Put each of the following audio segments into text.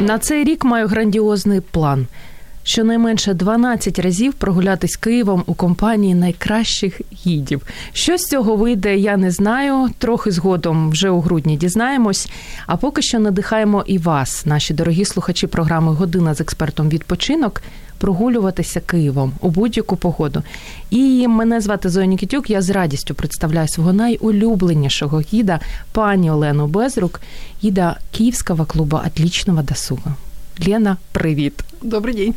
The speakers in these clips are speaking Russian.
На цей рік маю грандіозний план. Щонайменше 12 разів прогулятись Києвом у компанії найкращих гідів. Що з цього вийде, я не знаю. Трохи згодом вже у грудні дізнаємось. А поки що надихаємо і вас, наші дорогі слухачі програми Година з експертом відпочинок, прогулюватися Києвом у будь-яку погоду. І мене звати Зоя Нікітюк. Я з радістю представляю свого найулюбленішого гіда, пані Олену Безрук, гіда Київського клубу «Отлічного досуга». Лена, привіт. Добрий день.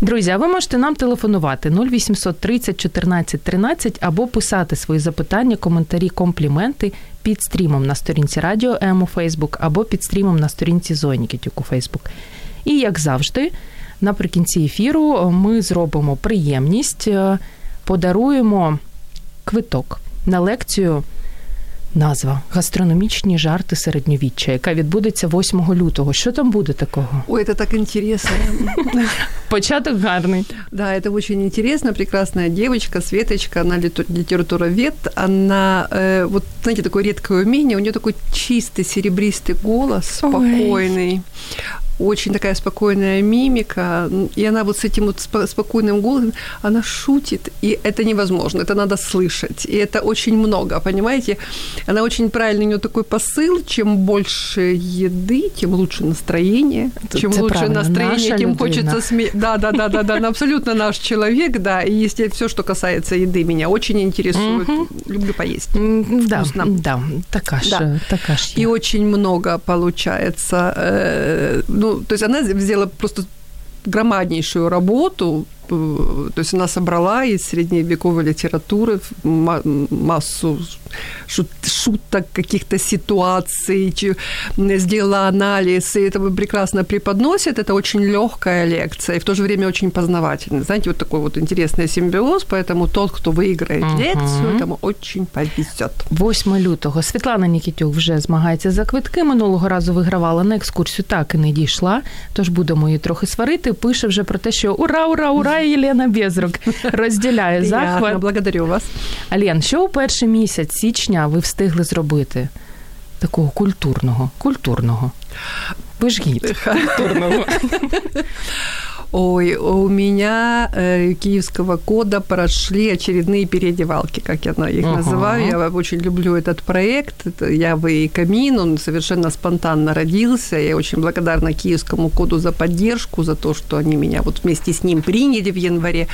Друзі, а ви можете нам телефонувати 0800 30 14 13 або писати свої запитання, коментарі, компліменти під стрімом на сторінці Радіо М у Фейсбук або під стрімом на сторінці Зоні Кітюк у Фейсбук. І як завжди, наприкінці ефіру ми зробимо приємність, е, подаруємо квиток на лекцію. Назва гастрономічні жарти середньовіччя, яка відбудеться 8 лютого. Що там буде такого? Ой, это так интересно. Початок гарний. Да, это очень интересно. Прекрасная девочка, Светочка, она литературовед. Она, э, вот, знаете, такое редкое умение. У нее такой чистый серебристый голос, спокойный. Ой очень такая спокойная мимика, и она вот с этим вот спокойным голосом, она шутит, и это невозможно, это надо слышать, и это очень много, понимаете? Она очень правильный, у нее такой посыл, чем больше еды, тем лучше настроение, это, чем лучше правильно. настроение, Наша тем людина. хочется смеяться. Да, да, да, да, да, абсолютно наш человек, да, и если все, что касается еды, меня очень интересует, люблю поесть. Да, да, такая же, такая. И очень много получается, э, ну, то есть она сделала просто громаднейшую работу, то есть она собрала из средневековой литературы массу шут, шуток, каких-то ситуаций, сделала анализ, и это прекрасно преподносит. Это очень легкая лекция, и в то же время очень познавательная. Знаете, вот такой вот интересный симбиоз, поэтому тот, кто выиграет uh-huh. лекцию, этому очень повезет. 8 лютого. Світлана Нікітюк вже змагається за квитки. Минулого разу вигравала на екскурсію, так і не дійшла. Тож будемо її трохи сварити. Пише вже про те, що ура, ура, ура, Єлена Безрук розділяє захват. Благодарю вас. Алєн, що у перший місяць січня ви встигли зробити такого культурного, культурного? Гід культурного. Ой, у меня э, киевского кода прошли очередные переодевалки, как я их uh-huh. называю. Я очень люблю этот проект. Это и Камин, он совершенно спонтанно родился. Я очень благодарна киевскому коду за поддержку, за то, что они меня вот вместе с ним приняли в январе.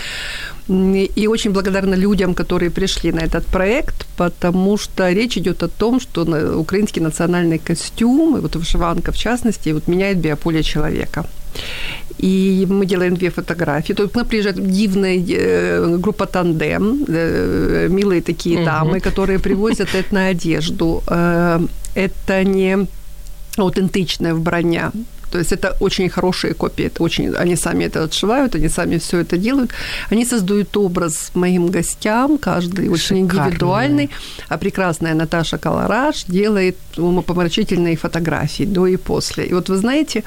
И очень благодарна людям, которые пришли на этот проект, потому что речь идет о том, что украинский национальный костюм, и вот вышиванка в частности, вот меняет биополе человека. И мы делаем две фотографии. Тут к нам приезжает дивная э, группа «Тандем», э, милые такие дамы, которые привозят этноодежду. Э, это не аутентичная броня, то есть это очень хорошие копии, это очень, они сами это отшивают, они сами все это делают. Они создают образ моим гостям, каждый очень Шикарно. индивидуальный. А прекрасная Наташа Колораж делает умопомрачительные фотографии до и после. И вот вы знаете,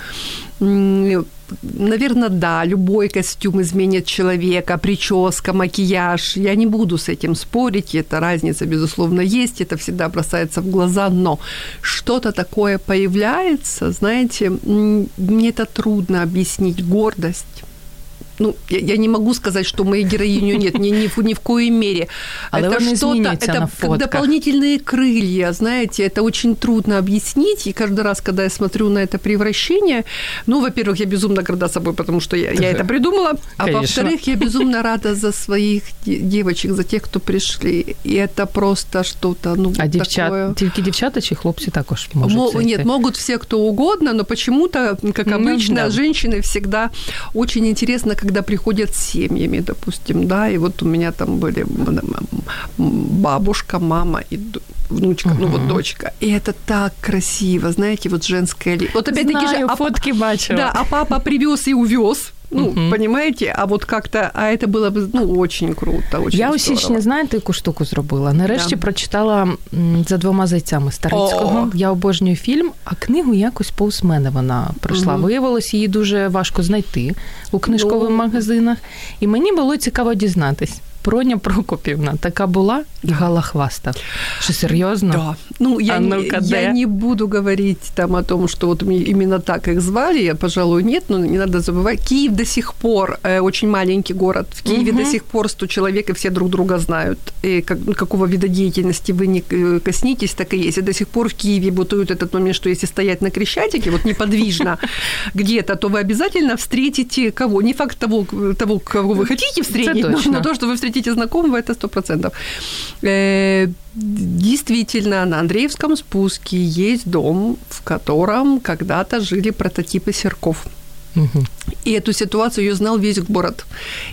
Наверное, да, любой костюм изменит человека, прическа, макияж. Я не буду с этим спорить, эта разница, безусловно, есть, это всегда бросается в глаза, но что-то такое появляется, знаете, мне это трудно объяснить, гордость ну, я, я не могу сказать, что моей героиню нет, ни, ни, в, ни в коей мере. Але это что-то, это как дополнительные крылья, знаете, это очень трудно объяснить. И каждый раз, когда я смотрю на это превращение, ну, во-первых, я безумно горда собой, потому что я, я это придумала, а Конечно. во-вторых, я безумно рада за своих девочек, за тех, кто пришли. И это просто что-то, ну, А дівчат, такое... тільки дівчата чи хлопці також можуть Мо- зайти? Нет, могут все кто угодно, но почему-то, как Ну, обычно, да. женщины всегда очень интересно, когда приходят с семьями, допустим, да, и вот у меня там были бабушка, мама и внучка, угу. ну вот дочка. И это так красиво, знаете, вот женская... Вот опять-таки же... А фотки бачила. Да, а папа привез и увез. Ну, угу. понимаете, а вот как-то, а это было б ну, очень круто. Очень Я у січні, знаєте, яку штуку зробила? Нарешті да. прочитала за двома зайцями Старицького. О! Я обожнюю фільм, а книгу якось повз мене вона пройшла. Угу. Виявилось, її дуже важко знайти у книжкових ну. магазинах. І мені було цікаво дізнатись. Проня Прокопівна така була і Галахваста. Что, серьезно? Да. Ну, я, а не, я не буду говорить там о том, что вот именно так их звали, я, пожалуй, нет, но не надо забывать. Киев до сих пор э, очень маленький город. В Киеве угу. до сих пор 100 человек, и все друг друга знают. И как, ну, какого вида деятельности вы не э, коснитесь, так и есть. И до сих пор в Киеве бутуют этот момент, что если стоять на Крещатике, вот неподвижно где-то, то вы обязательно встретите кого? Не факт того, того кого вы хотите встретить, но, но то, что вы встретите знакомого, это 100%. Э, действительно, на Андреевском спуске есть дом, в котором когда-то жили прототипы серков. И эту ситуацию ее знал весь город.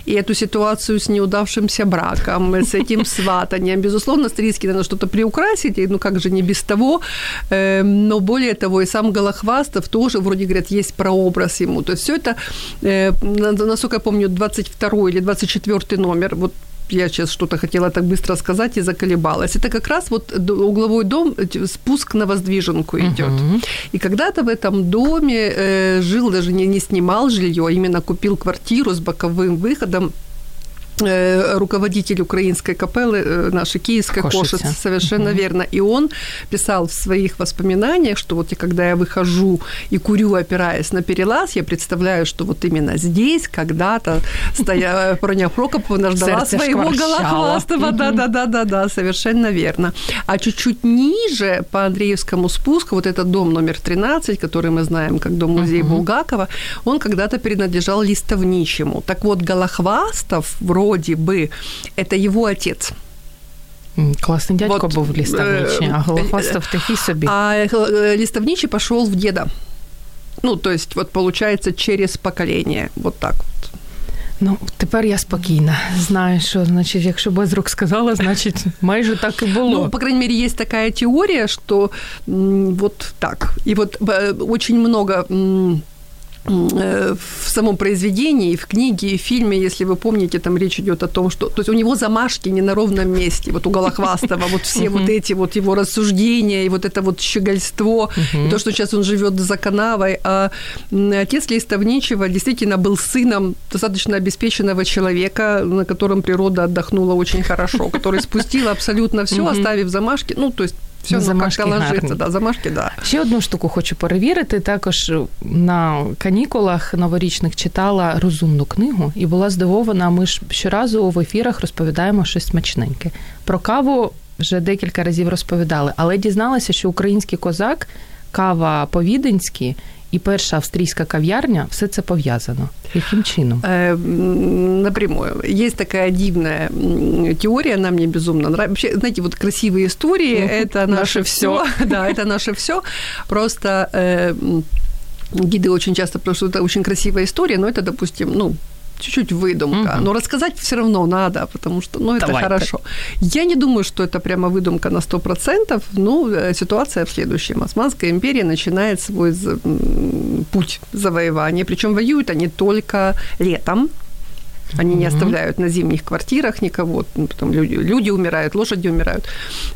И эту ситуацию с неудавшимся браком, с этим сватанием. Безусловно, Стрийский надо что-то приукрасить, ну как же не без того. Эм, но более того, и сам Голохвастов тоже, вроде говорят, есть прообраз ему. То есть все это, э, насколько я помню, 22 или 24 номер, вот я сейчас что-то хотела так быстро сказать и заколебалась. Это как раз вот угловой дом, э, спуск на воздвиженку идет. Uh-huh. И когда-то в этом доме э, жил, даже не, не снимал жилье, а именно купил квартиру с боковым выходом руководитель украинской капеллы э, нашей киевской Кошица, Кошица совершенно угу. верно. И он писал в своих воспоминаниях, что вот когда я выхожу и курю, опираясь на перелаз, я представляю, что вот именно здесь когда-то стоя Проня Прокоповна ждала своего Голохвастова. Да-да-да-да-да, совершенно верно. А чуть-чуть ниже по Андреевскому спуску, вот этот дом номер 13, который мы знаем как дом-музей угу. Булгакова, он когда-то принадлежал Листовничему. Так вот, Голохвастов в вроде бы это его отец. Классный дядька вот, був листовничий, а Голохвастов э, такий собі. А э, листовничий пошел в деда. Ну, то есть, вот получается, через поколение. Вот так вот. Ну, тепер я спокійна. Знаю, що значить, якщо Безрук сказала, значить майже так і було. Ну, по крайней мере, есть такая теория, что м, вот так. И вот э, очень много м, Э, в самом произведении, в книге, и в фильме, если вы помните, там речь идет о том, что... То есть у него замашки не на ровном месте. Вот у Голохвастова вот все вот эти вот его рассуждения и вот это вот щегольство, и то, что сейчас он живет за канавой. А отец Листовничего действительно был сыном достаточно обеспеченного человека, на котором природа отдохнула очень хорошо, который спустил абсолютно все, оставив замашки. Ну, то есть все замашки ну, ложиться, да, замашки, да. Ще одну штуку хочу перевірити. Також на канікулах новорічних читала розумну книгу і була здивована. Ми ж щоразу в ефірах розповідаємо щось смачненьке. Про каву вже декілька разів розповідали, але дізналася, що український козак, кава по-віденськи і перша австрійська кав'ярня все це пов'язано. Яким чином? Напрямую. Есть такая дивная теория, она мне безумно нравится. Вообще, знаете, вот красивые истории – это наше все. Да, это наше все. Просто э, гиды очень часто, потому что это очень красивая история, но это, допустим, ну, чуть-чуть выдумка. Угу. Но рассказать все равно надо, потому что, ну, это Давай хорошо. Я не думаю, что это прямо выдумка на 100%. Ну, э, ситуация в следующем. Османская империя начинает свой путь завоевания. Причем воюют они только летом, они не оставляют на зимних квартирах никого, ну, потом люди, люди умирают, лошади умирают.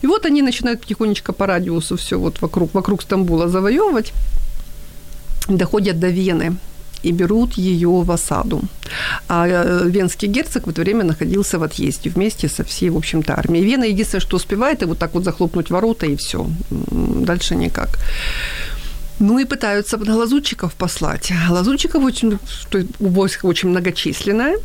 И вот они начинают потихонечку по радиусу все вот вокруг, вокруг Стамбула завоевывать, доходят до Вены и берут ее в осаду. А э, венский герцог в это время находился в отъезде вместе со всей, в общем-то, армией. Вена единственное, что успевает, и вот так вот захлопнуть ворота, и все. Дальше никак. Ну и пытаются лазутчиков послать. Лазутчиков очень, войско очень многочисленное.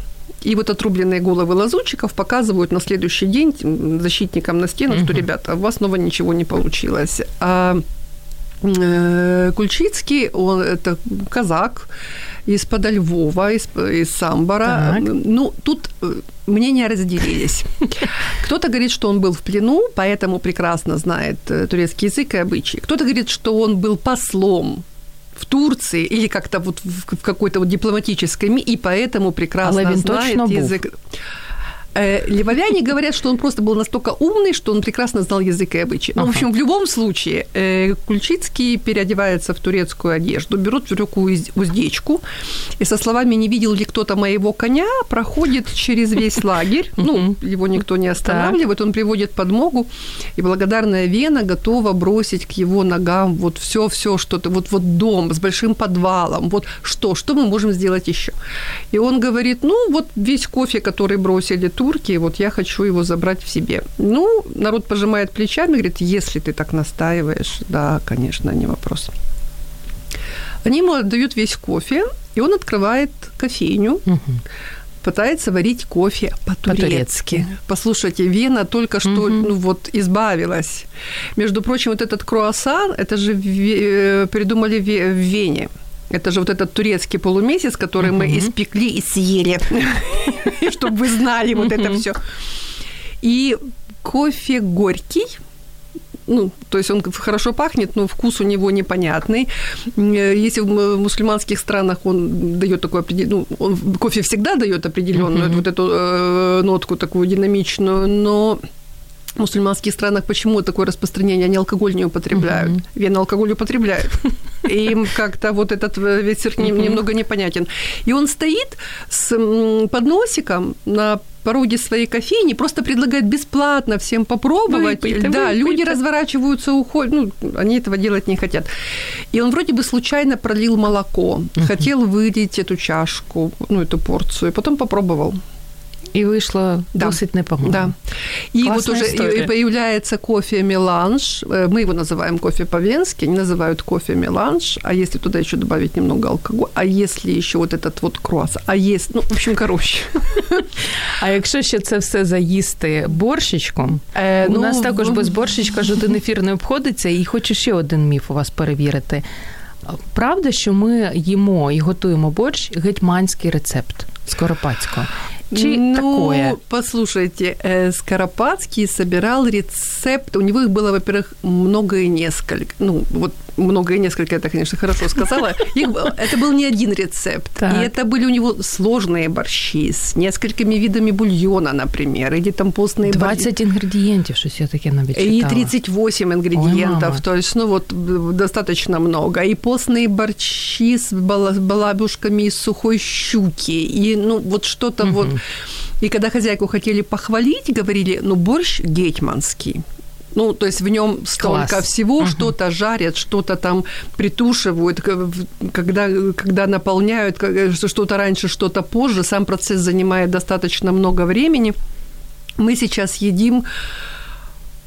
И вот отрубленные головы лазутчиков показывают на следующий день защитникам на стену, угу. что, ребята, у вас снова ничего не получилось. А Кульчицкий, он это казак из-под Львова, из, из Самбора. Так. Ну, тут э, мнения разделились. Кто-то говорит, что он был в плену, поэтому прекрасно знает э, турецкий язык и обычаи. Кто-то говорит, что он был послом в Турции или как-то вот в какой-то вот дипломатической, и поэтому прекрасно знает язык. Э, Левовяне говорят, что он просто был настолько умный, что он прекрасно знал язык и обычаи. Ну, ага. в общем, в любом случае, э, Кульчицкий переодевается в турецкую одежду, берут в руку уздечку, и со словами «не видел ли кто-то моего коня» проходит через весь лагерь. Ну, его никто не останавливает, он приводит подмогу, и благодарная Вена готова бросить к его ногам вот все-все, что-то, вот, вот дом с большим подвалом, вот что, что мы можем сделать еще? И он говорит, ну, вот весь кофе, который бросили турки, вот я хочу его забрать в себе. Ну, народ пожимает плечами, говорит, если ты так настаиваешь, да, конечно, не вопрос. Они ему отдают весь кофе, и он открывает кофейню, угу. пытается варить кофе по-турецки. по-турецки. Послушайте, Вена только что угу. ну, вот избавилась. Между прочим, вот этот круассан, это же э, придумали в Вене. Это же вот этот турецкий полумесяц, который uh-huh. мы испекли и съели, чтобы вы знали вот это все. И кофе горький, ну, то есть он хорошо пахнет, но вкус у него непонятный. Если в мусульманских странах он дает такой определенный, ну, он, кофе всегда дает определенную uh-huh. вот эту э, нотку такую динамичную, но в мусульманских странах почему такое распространение? Они алкоголь не употребляют. Uh-huh. Вены алкоголь употребляют. И им как-то вот этот ветер uh-huh. немного непонятен. И он стоит с подносиком на пороге своей кофейни, просто предлагает бесплатно всем попробовать. Выпей, да, выпей, люди разворачиваются, уходят. Ну, они этого делать не хотят. И он вроде бы случайно пролил молоко, uh-huh. хотел вылить эту чашку, ну, эту порцию, потом попробовал. И вышло да. досить непогано. Да. И Классная вот уже история. появляется кофе меланж. Э, мы его называем кофе по-венски, они называют кофе меланж. А если туда еще добавить немного алкоголя, а если еще вот этот вот круассан, а есть, ну, в общем, короче. А якщо ще це все заїсти борщичком, е, у ну, нас також без борщичка жоден ефір не обходиться, і хочу ще один міф у вас перевірити. Правда, що ми їмо і готуємо борщ гетьманський рецепт Скоропадського. Чи ну, такое? послушайте, э, Скоропадский собирал рецепт. У него их было, во-первых, много и несколько. Ну, вот много и несколько, это, конечно, хорошо сказала. Их, это был не один рецепт. Так. И это были у него сложные борщи с несколькими видами бульона, например, или там постные 20 борщи. ингредиентов, что все таки навіть И 38 ингредиентов, Ой, то есть, ну вот, достаточно много. И постные борщи с балабушками из сухой щуки. И, ну, вот что-то угу. вот и когда хозяйку хотели похвалить, говорили, ну, борщ гетьманский. Ну, то есть в нем столько Класс. всего, угу. что-то жарят, что-то там притушивают, когда, когда наполняют, что-то раньше, что-то позже. Сам процесс занимает достаточно много времени. Мы сейчас едим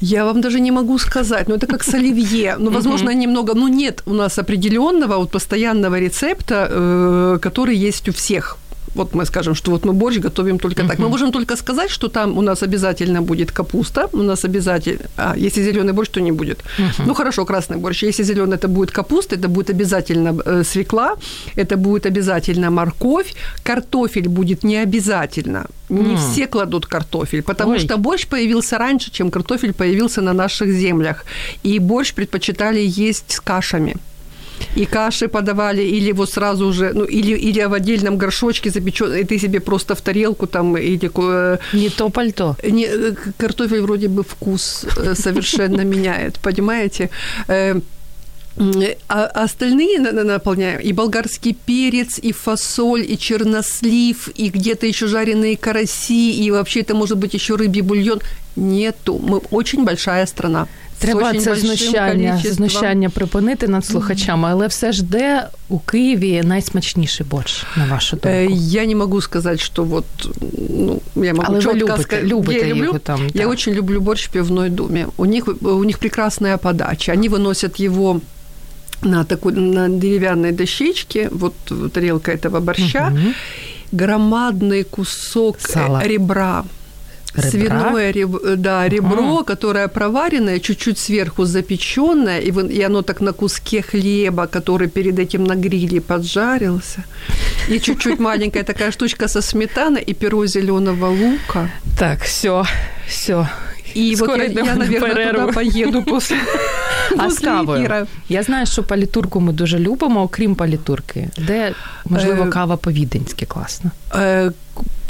я вам даже не могу сказать, но это как с оливье. Ну, возможно, немного, ну, нет у нас определенного вот постоянного рецепта, э, который есть у всех вот мы скажем, что вот мы борщ готовим только uh-huh. так. Мы можем только сказать, что там у нас обязательно будет капуста, у нас обязательно... А, если зеленый борщ, то не будет. Uh-huh. Ну, хорошо, красный борщ. Если зеленый, это будет капуста, это будет обязательно э, свекла, это будет обязательно морковь, картофель будет не обязательно. Не все кладут картофель, потому Ой. что борщ появился раньше, чем картофель появился на наших землях. И борщ предпочитали есть с кашами и каши подавали, или вот сразу уже, ну, или, или в отдельном горшочке запечен, и ты себе просто в тарелку там, или... Э, не то пальто. Не, э, картофель вроде бы вкус э, совершенно меняет, понимаете? А остальные наполняем и болгарский перец, и фасоль, и чернослив, и где-то еще жареные караси, и вообще это может быть еще рыбий бульон. Нету. Мы очень большая страна. Треба це знущання, знущання припинити над слухачами, але все ж де у Києві найсмачніший борщ, на вашу думку? Я не могу сказать, что вот, ну, я могу але ви любите, сказать. любите я люблю, його там. Я так. очень люблю борщ в пивной доме. У них, у них прекрасная подача. Они выносят его на такой на деревянной дощечке, вот тарелка этого борща, угу. громадный кусок Сала. ребра Ребра? Свиное ребро, да, ребро, ага. которое проваренное, чуть-чуть сверху запеченное, и, и оно так на куске хлеба, который перед этим на гриле поджарился. И чуть-чуть маленькая такая штучка со сметаной и перо зеленого лука. Так, все, все. І Скоро от я, я наверное, туди поїду після, а з кавою? Я знаю, що палітурку ми дуже любимо, окрім палітурки. Де, можливо, кава по-віденськи класно?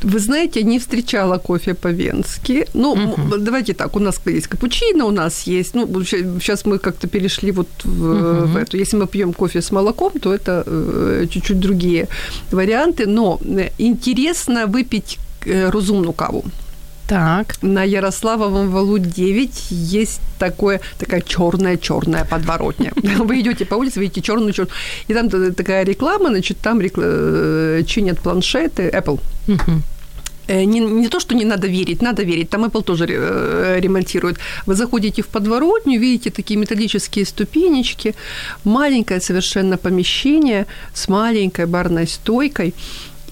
вы знаете, не встречала кофе по-венски. Ну, угу. давайте так, у нас есть капучино, у нас есть, ну, сейчас мы как-то перешли вот в, угу. в эту. Если мы пьем кофе с молоком, то это э, чуть-чуть другие варианты. Но э, интересно выпить э, розумную каву. Так. На Ярославовом валу 9 есть такое, такая черная черная подворотня. Вы идете по улице, видите черную черную. И там такая реклама, значит, там рекл... чинят планшеты Apple. Не, не то, что не надо верить, надо верить. Там Apple тоже ремонтирует. Вы заходите в подворотню, видите такие металлические ступенечки, маленькое совершенно помещение с маленькой барной стойкой.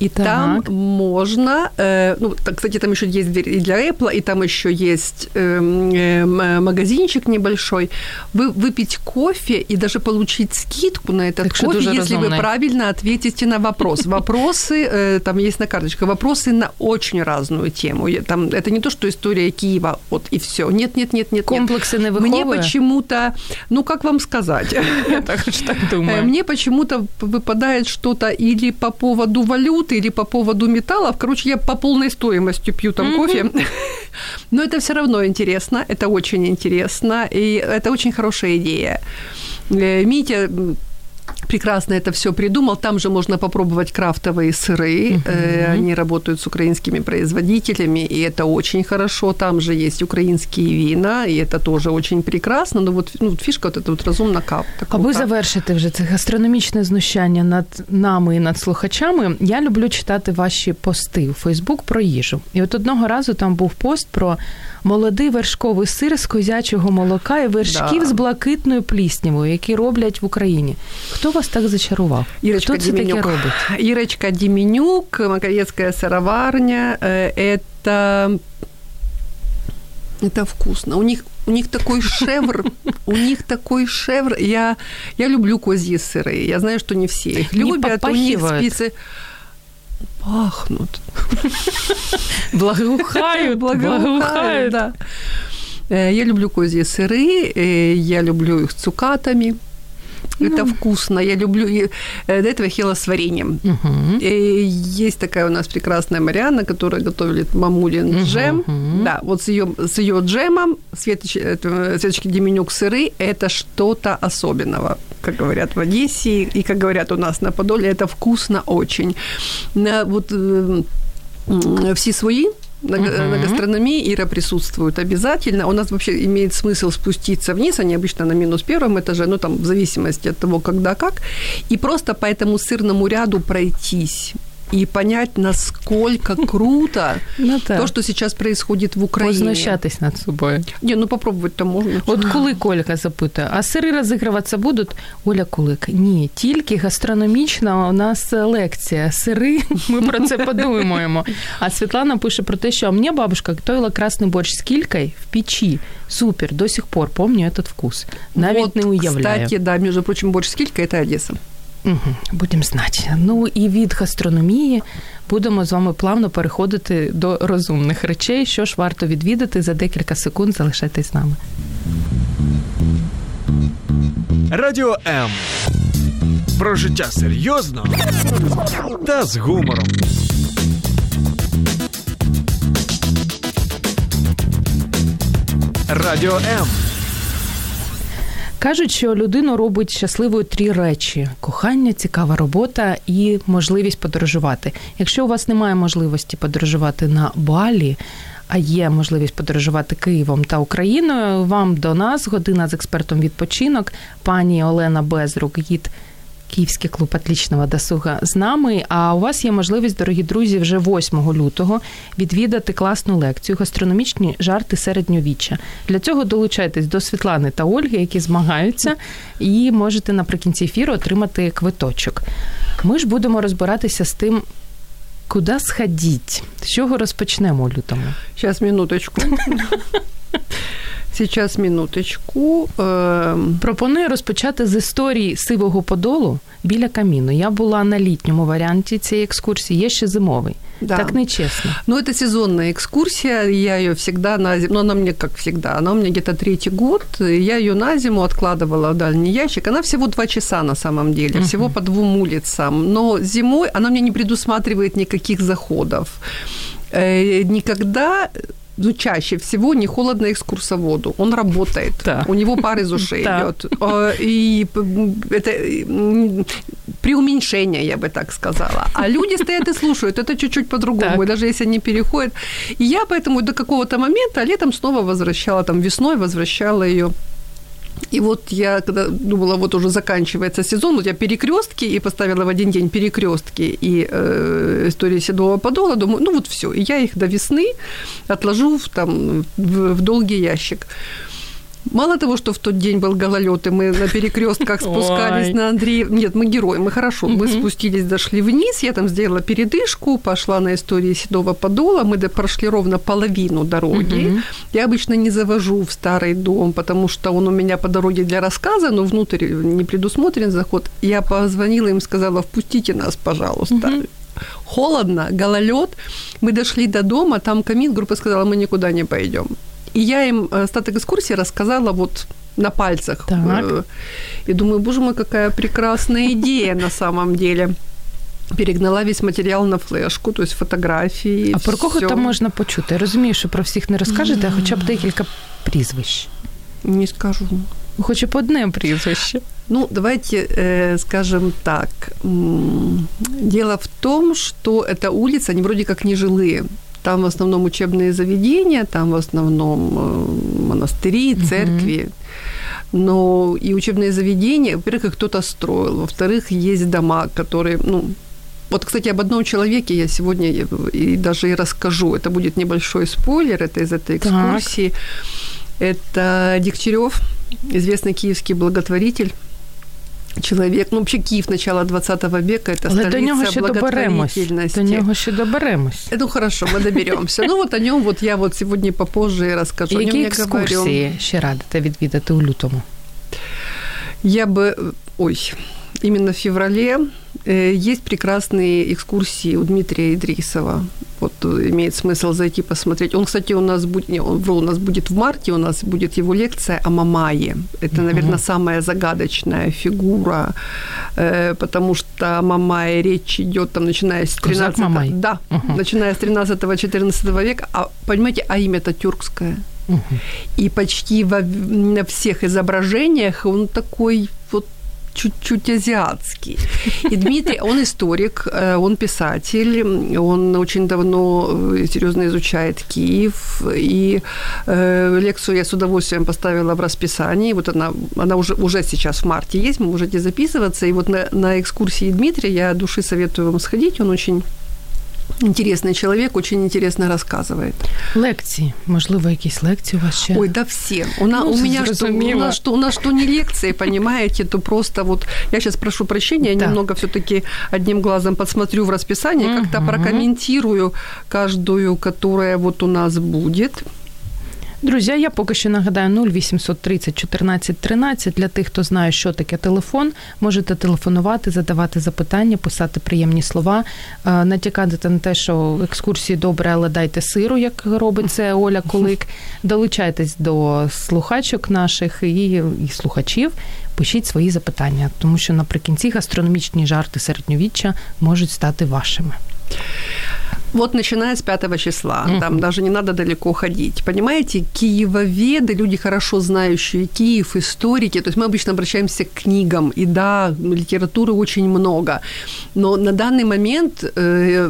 И так. там можно, э, ну, так, кстати, там еще есть дверь и для Apple, и там еще есть э, э, магазинчик небольшой. Вы выпить кофе и даже получить скидку на этот так кофе, если разумный. вы правильно ответите на вопрос. Вопросы э, там есть на карточке, вопросы на очень разную тему. Там это не то, что история Киева, вот и все. Нет, нет, нет, нет. Комплексы не Мне почему-то, ну как вам сказать? Я так думаю. Мне почему-то выпадает что-то или по поводу валют валюты или по поводу металлов. Короче, я по полной стоимости пью там mm-hmm. кофе. Но это все равно интересно, это очень интересно, и это очень хорошая идея. Э, Митя прекрасно это все придумал. Там же можно попробовать крафтовые сыры. Uh-huh. Они работают с украинскими производителями, и это очень хорошо. Там же есть украинские вина, и это тоже очень прекрасно. Но вот ну, фішка вот эта вот розумна кава. Аби завершити вже це гастрономічне знущання над нами і над слухачами, я люблю читати ваші пости у Фейсбук про їжу. І от одного разу там був пост про молодий вершковий сир з козячого молока і вершків да. з блакитною пліснявою, які роблять в Україні. Хто вас так зачарував? Ірочка Хто це Діменюк. таке робить? Ірочка Діменюк, Маковецкая сыроварня. Это это вкусно. У них у них такой шевр, у них такой шевр. Я, я люблю козьи сыры. Я знаю, что не все их любят. У них спицы пахнут. Благоухают, благоухают. Да. Э, я люблю козьи сыры, э, я люблю их цукатами. Это mm. вкусно. Я люблю... Э, до этого я ела с вареньем. Uh-huh. Есть такая у нас прекрасная Марианна, которая готовит мамулин uh-huh. джем. Uh-huh. Да, вот с ее, с ее джемом, Светоч, Светочки Деменюк сыры, это что-то особенного, как говорят в Одессе, и как говорят у нас на Подоле, это вкусно очень. Вот все свои на, uh-huh. на гастрономии Ира присутствует обязательно. У нас вообще имеет смысл спуститься вниз, они обычно на минус первом этаже, ну там в зависимости от того, когда как, и просто по этому сырному ряду пройтись и понять, насколько круто ну, то, что сейчас происходит в Україні. Познущатись над собою. Не, ну попробувати то можна. От коли Колька запитує, а сири розігруватися будуть? Оля Кулик, ні, тільки гастрономічна у нас лекція. Сири, ми про це подумаємо. А Світлана пише про те, що мені бабушка готувала красний борщ з кількою в печі. Супер, до сих пор помню этот вкус. Навіть вот, не уявляю. Кстати, да, между прочим, борщ з кількою – це Одеса. Угу, Будемо знати. Ну і від гастрономії будемо з вами плавно переходити до розумних речей. Що ж варто відвідати за декілька секунд. Залишайтесь з нами. Радіо М. Про життя серйозно та з гумором. Радіо М. Кажуть, що людину робить щасливою три речі: кохання, цікава робота і можливість подорожувати. Якщо у вас немає можливості подорожувати на Балі, а є можливість подорожувати Києвом та Україною, вам до нас година з експертом відпочинок, пані Олена Безрук, гід Київський клуб «Отлічного досуга з нами. А у вас є можливість, дорогі друзі, вже 8 лютого відвідати класну лекцію гастрономічні жарти середньовіччя. Для цього долучайтесь до Світлани та Ольги, які змагаються, і можете наприкінці ефіру отримати квиточок. Ми ж будемо розбиратися з тим. Куди сходіть? З чого розпочнемо у лютому? Зараз минуточку. Сейчас минуточку. Ем, Пропоную розпочати з історії сивого подолу біля каміну. Я була на літньому варіанті цієї екскурсії, є ще зимовий. Да. Так нечестно. Ну, это сезонная экскурсия, я ее всегда на зиму, ну, она мне как всегда, она у меня где-то третий год, я ее на зиму откладывала в дальний ящик, она всего два часа на самом деле, uh-huh. всего по двум улицам, но зимой она мне не предусматривает никаких заходов. Э, никогда ну, чаще всего не холодно экскурсоводу. Он работает. Да. У него пар из ушей идет. И это преуменьшение, я бы так сказала. А люди стоят и слушают. Это чуть-чуть по-другому. Так. Даже если они переходят. И я поэтому до какого-то момента летом снова возвращала, там весной возвращала ее и вот я, когда думала, вот уже заканчивается сезон, вот я перекрестки и поставила в один день перекрестки и э, истории Седого Подола, думаю, ну вот все, и я их до весны отложу в, там, в, в долгий ящик. Мало того, что в тот день был гололед, и мы на перекрестках спускались Ой. на Андреев. Нет, мы герои, мы хорошо. Мы спустились, дошли вниз, я там сделала передышку, пошла на истории Седого Подола, мы прошли ровно половину дороги. Я обычно не завожу в старый дом, потому что он у меня по дороге для рассказа, но внутрь не предусмотрен заход. Я позвонила им, сказала, впустите нас, пожалуйста. Холодно, гололед. Мы дошли до дома, там камин, группа сказала, мы никуда не пойдем. И я им э, остаток экскурсии рассказала вот на пальцах. Так. Э, и думаю, боже мой, какая прекрасная идея на самом деле. Перегнала весь матеріал на флешку, тобто фотографії. А про кого там можна почути? Я розумію, що про всіх не розкажете, а хоча б декілька прізвищ. Не скажу. Хоча б одне прізвище. Ну, давайте э, скажем так. Дело в том, что эта улица, они вроде как не жилые. Там в основном учебные заведения, там в основном э, монастыри, церкви. Но и учебные заведения, во-первых, их кто-то строил, во-вторых, есть дома, которые, ну, вот, кстати, об одном человеке я сегодня и даже и расскажу. Это будет небольшой спойлер, это из этой экскурсии. Так. Это Дегтярев, известный киевский благотворитель Чоловік, ну взагалі Київ начала 20 века, це Але до нього ще доберемось. До нього ще доберемось. Ну хорошо, ми доберемося. Ну от о ньому вот я вот сьогодні попозже розкажу. Які екскурсії ще радите відвідати у лютому? Я би, ой, іменно в феврале э, есть прекрасные экскурсии у Дмитрия Идрисова. Вот э, имеет смысл зайти посмотреть. Он, кстати, у нас будет, не, он, у нас будет в марте, у нас будет его лекция о Мамае. Это, наверное, самая загадочная фигура, э, потому что о Мамае речь идет там, начиная с 13 Мамай. Да, uh-huh. начиная с 13-14 века. А понимаете, а имя-то тюркское. Uh-huh. И почти во, на всех изображениях он такой чуть-чуть азиатский. И Дмитрий, он историк, э, он писатель, он очень давно э, серьезно изучает Киев, и э, лекцию я с удовольствием поставила в расписании, вот она, она уже, уже сейчас в марте есть, вы можете записываться, и вот на, на экскурсии Дмитрия я души советую вам сходить, он очень Інтересний чоловік, очень інтересно розказує. Лекції, можливо, якісь лекції у вас ще? Ой, да все. У, на, ну, у меня что, у нас что, у нас что не лекции, понимаете, то просто вот, я сейчас прошу прощения, я да. немного все-таки одним глазом подсмотрю в расписание, угу. как-то прокомментирую каждую, которая вот у нас будет. Друзі, я поки що нагадаю 0830 14 13. Для тих, хто знає, що таке телефон, можете телефонувати, задавати запитання, писати приємні слова, е, натякати на те, що екскурсії добре, але дайте сиру, як робить це Оля Колик. Долучайтесь до слухачок наших і, і слухачів. Пишіть свої запитання, тому що наприкінці гастрономічні жарти середньовіччя можуть стати вашими. Вот начиная с 5 числа, uh-huh. там даже не надо далеко ходить. Понимаете, киевоведы, люди хорошо знающие Киев, историки, то есть мы обычно обращаемся к книгам, и да, литературы очень много, но на данный момент, э,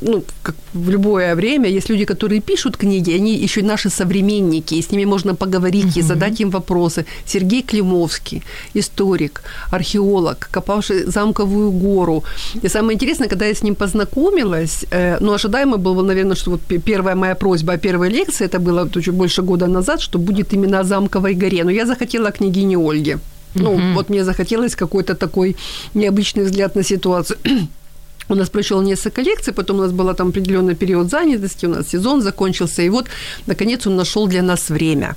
ну, как в любое время, есть люди, которые пишут книги, они еще наши современники, и с ними можно поговорить uh-huh. и задать им вопросы. Сергей Климовский, историк, археолог, копавший замковую гору. И самое интересное, когда я с ним познакомилась, э, ну, ожидаемо было, наверное, что вот первая моя просьба о первой лекции, это было чуть больше года назад, что будет именно о Замковой горе. Но я захотела княгине Ольге. Ну, угу. вот мне захотелось какой-то такой необычный взгляд на ситуацию. У нас прошел несколько лекций, потом у нас был там определенный период занятости, у нас сезон закончился, и вот, наконец, он нашел для нас время.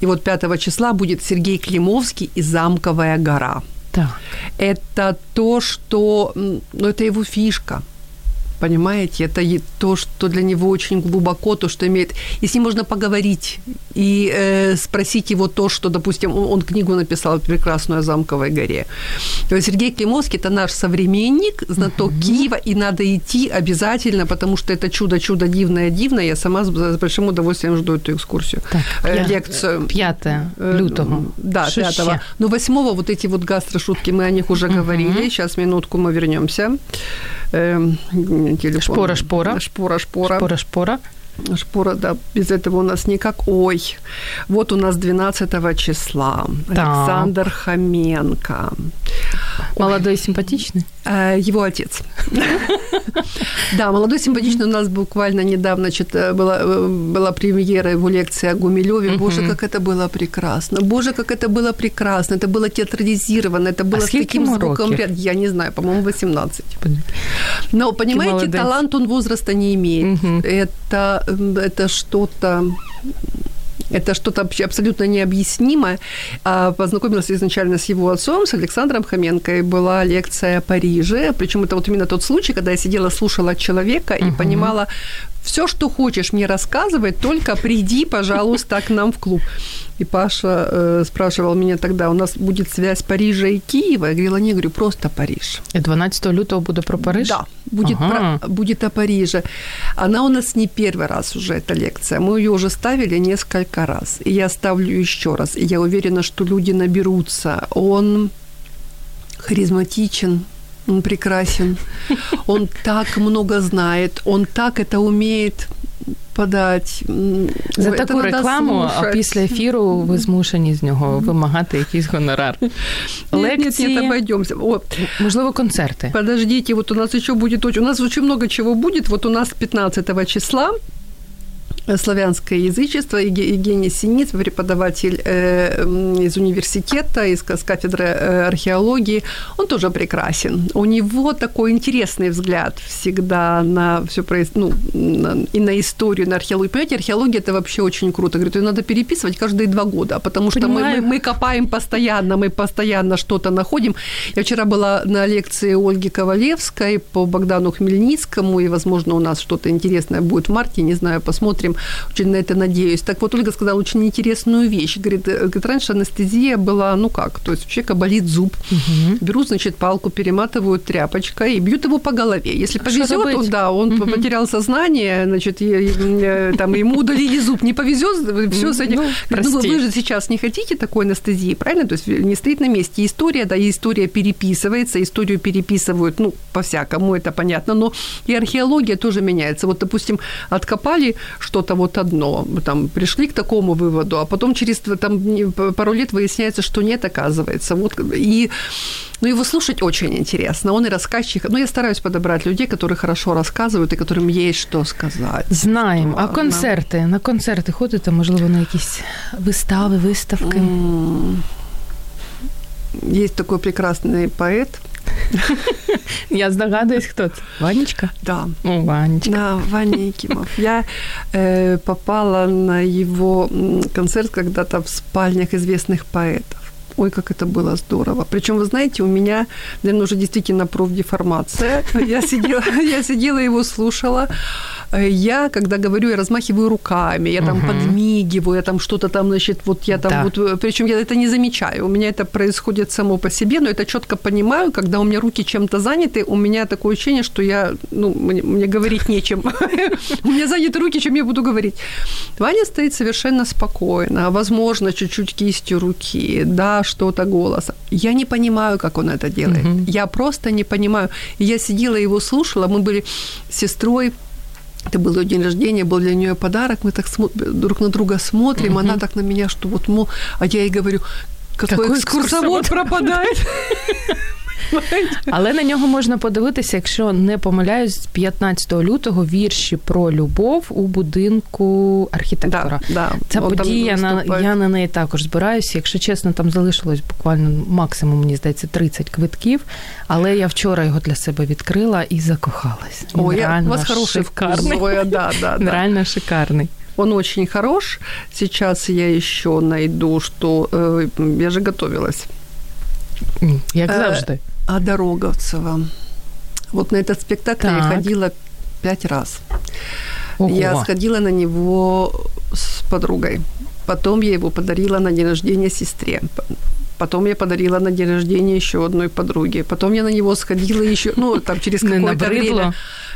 И вот 5 числа будет Сергей Климовский и «Замковая гора». Так. Это то, что... Ну, это его фишка – Понимаете, это то, что для него очень глубоко, то, что имеет... И с ним можно поговорить и э, спросить его то, что, допустим, он, он книгу написал прекрасную о Замковой горе. Сергей Климовский – это наш современник, знаток uh-huh. Киева, и надо идти обязательно, потому что это чудо-чудо дивное, дивное. Я сама с, большим удовольствием жду эту экскурсию. Так, э, лекцию. 5 э, лютого. Да, 5 Но 8 вот эти вот гастрошутки, мы о них уже uh-huh. говорили. Сейчас, минутку, мы вернемся. Э, телефон. Шпора, шпора. Шпора, шпора. Да, без этого у нас никак. Ой, вот у нас 12 числа. Да. Александр Хоменко. Молодой, симпатичный? Э, его отец. Да, молодой, симпатичный. У нас буквально недавно значит, э, была, э, была премьера его лекции о Гумилеве. Боже, как это было прекрасно. Боже, как это было прекрасно. Это было театрализировано. Это было а с таким звуком. Я не знаю, по-моему, 18. Но, понимаете, талант он возраста не имеет. Это, это что-то это что-то абсолютно необъяснимое. А познакомилась изначально с его отцом, с Александром Хоменко, и была лекция о Париже. Причем это вот именно тот случай, когда я сидела, слушала человека и uh-huh. понимала, все, что хочешь мне рассказывать, только приди, пожалуйста, к нам в клуб. И Паша э, спрашивал меня тогда, у нас будет связь Парижа и Киева? Я говорила, не, говорю, просто Париж. И 12 лютого буде про Париж? Да, будет, ага. про, будет о Париже. Она у нас не первый раз уже, эта лекция. Мы ее уже ставили несколько раз. И я ставлю еще раз. И я уверена, что люди наберутся. Он харизматичен, он прекрасен, он так много знает, он так это умеет подать. За таку рекламу, а після ефіру ви змушені з нього вимагати якийсь гонорар. Лекції, нет, нет, обойдемся. О, можливо, концерти. Подождите, вот у нас еще будет очень... У нас очень много чего будет. Вот у нас 15 числа славянское язычество, Евгений Синиц, преподаватель э, из университета, из, кафедры э, археологии, он тоже прекрасен. У него такой интересный взгляд всегда на все ну, и на историю, на археологию. Понимаете, археология это вообще очень круто. Говорит, ее надо переписывать каждые два года, потому что мы, мы, мы копаем постоянно, мы постоянно что-то находим. Я вчера была на лекции Ольги Ковалевской по Богдану Хмельницкому, и, возможно, у нас что-то интересное будет в марте, не знаю, посмотрим очень на это надеюсь. Так вот, Ольга сказала очень интересную вещь. Говорит, э, говорит раньше анестезия была, ну как, то есть у человека болит зуб, угу. берут, значит, палку, перематывают тряпочкой и бьют его по голове. Если повезет, то да, он угу. потерял сознание, значит, э, там ему удалили зуб. Не повезет, все с этим. Ну, ну, вы же сейчас не хотите такой анестезии, правильно? То есть не стоит на месте. История, да, история переписывается, историю переписывают, ну, по-всякому, это понятно, но и археология тоже меняется. Вот, допустим, откопали что-то что-то вот одно, там пришли к такому выводу, а потом через там, пару лет выясняется, что нет, оказывается. Вот, и ну, его слушать очень интересно. Он и рассказчик. Ну, я стараюсь подобрать людей, которые хорошо рассказывают и которым есть что сказать. Знаем. А концерти? На концерти ходите, можливо, на якісь вистави, виставки? Есть такой прекрасный поэт я здогадуюсь, кто це. Ванечка? Да. О, Ванечка. Да, Ваня Якимов. Я э, попала на его концерт когда-то в спальнях известных поэтов. Ой, как это было здорово. Причем, вы знаете, у меня, наверное, уже действительно профдеформация. Я сидела, я сидела его слушала. Я, когда говорю, я размахиваю руками, я там угу. подмигиваю, я там что-то там, значит, вот я там да. вот, э, причем я это не замечаю, у меня это происходит само по себе, но это четко понимаю, когда у меня руки чем-то заняты, у меня такое ощущение, что я, ну, мне, мне говорить нечем. У меня заняты руки, чем я буду говорить. Ваня стоит совершенно спокойно, возможно, чуть-чуть кистью руки, да, что-то голосом. Я не понимаю, как он это делает. Я просто не понимаю. Я сидела его слушала, мы были с сестрой это был ее день рождения, был для нее подарок. Мы так смо- друг на друга смотрим, угу. она так на меня, что вот, мол, а я ей говорю, какой, какой экскурсовод, экскурсовод пропадает. Але на нього можна подивитися, якщо не помиляюсь, 15 лютого вірші про любов у будинку архітектора. Да, да. Ця О, подія на я на неї також збираюся. Якщо чесно, там залишилось буквально максимум, мені здається, 30 квитків. Але я вчора його для себе відкрила і закохалась. О, я, у вас хороший шикарний. Да, да, да. Реально шикарний. Он очень хорош. Сейчас я еще найду, что э, я же готовилась. Як завжди. А Дороговцева. Вот на этот спектакль так. я ходила пять раз. Ого. Я сходила на него с подругой. Потом я его подарила на день рождения сестре. Потом я подарила на день рождения еще одной подруге. Потом я на него сходила еще, ну, там через какое-то время.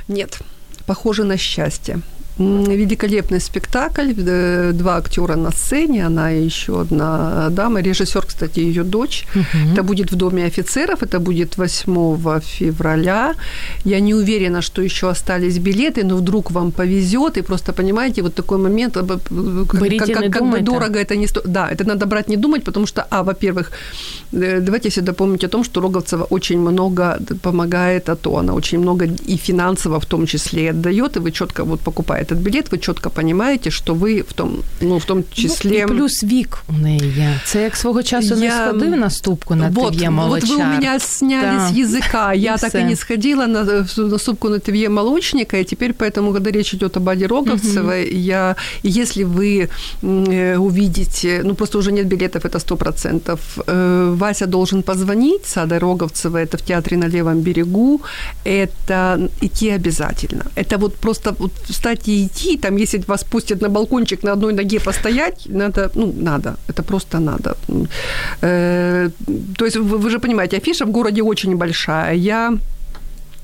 Нет, похоже на счастье. Великолепный спектакль, э, два актера на сцене, она и еще одна дама, режиссер, кстати, ее дочь. Угу. Это будет в Доме офицеров, это будет 8 февраля. Я не уверена, что еще остались билеты, но вдруг вам повезет, и просто понимаете, вот такой момент, э, как, как, как бы дорого это не стоит. Да, это надо брать, не думать, потому что, а, во-первых, э, давайте всегда помнить о том, что Роговцева очень много помогает АТО, она очень много и финансово в том числе отдает, и вы четко вот покупаете этот билет, ви чітко розумієте, що ви в тому, ну, в тому числі... Ну, і плюс вік у неї є. Це як свого часу я... не сходив на ступку на вот, Тев'є Молочар. Вот вы у меня сняли да. с языка. Я и так все. и не сходила на, на ступку на Тевье Молочника, и теперь поэтому, когда речь идет об Аде Роговцевой, угу. я, если вы э, увидите, ну, просто уже нет билетов, это сто процентов, э, Вася должен позвонить с Адой Роговцевой, это в театре на Левом берегу, это идти обязательно. Это вот просто вот встать и идти, там, если вас пустят на балкончик на одной ноге постоять, надо, ну, надо, это просто надо. Э, то есть вы, вы же понимаете, афиша в городе очень большая. Я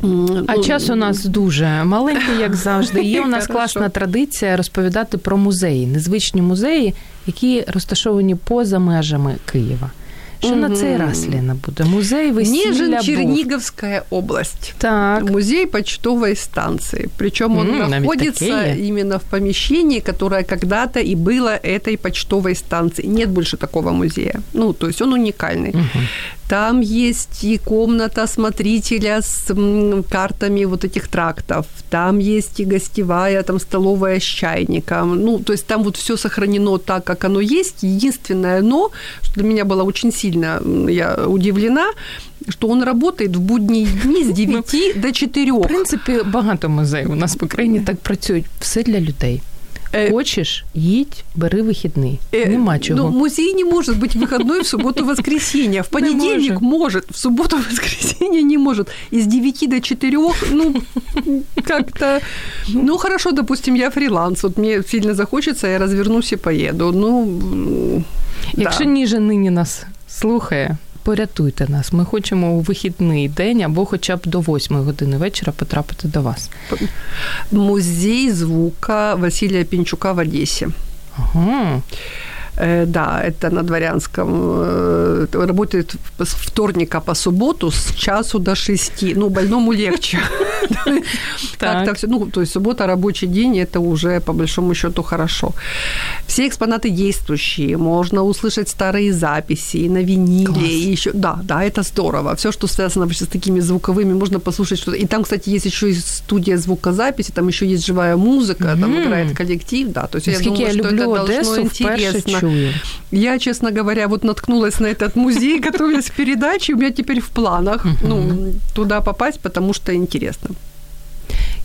а ну, час у нас дуже маленький, як завжди. Є у нас класна традиція розповідати про музеї, незвичні музеї, які розташовані поза межами Києва. Що угу. на цей раз, Лена, буде? Музей весілля Нежин, Черниговская область. Так. Музей почтовой станции. Причем он mm, находится именно в помещении, которое когда-то и было этой почтовой станцией. Нет больше такого музея. Ну, то есть он уникальный. Там есть и комната смотрителя с картами вот этих трактов. Там есть и гостевая, там столовая с чайником. Ну, то есть там вот все сохранено так, как оно есть. Единственное но, что для меня было очень сильно, я удивлена, что он работает в будні дні з 9 ну, до 4. В принципі, багато музеїв у нас в Україні так працюють. Все для людей. Э, Хочешь, едь, бери выходный. Э, Нема чего. Ну, музей не может быть выходной в субботу-воскресенье. В понедельник может, в субботу-воскресенье не может. Из 9 до 4, ну, как-то... Ну, хорошо, допустим, я фриланс. Вот мне сильно захочется, я развернусь и поеду. Ну, Якщо да. ніже нині нас слухає, порятуйте нас. Ми хочемо у вихідний день або хоча б до 8 години вечора потрапити до вас. Музей звука Василія Пінчука в Одесі. Ага. Э, да, это на Дворянском. Э, работает с вторника по субботу с часу до шести. Ну, больному легче. Как-то все. Ну, то есть суббота, рабочий день, это уже по большому счету хорошо. Все экспонаты действующие. Можно услышать старые записи на виниле. И еще, да, да, это здорово. Все, что связано вообще с такими звуковыми, можно послушать что-то. И там, кстати, есть еще и студия звукозаписи, там еще есть живая музыка, там играет коллектив, да. То есть я думаю, что это должно интересно чую. Я, честно говоря, вот наткнулась на этот музей, готовясь к передаче. У меня теперь в планах ну, туда попасть, потому что интересно.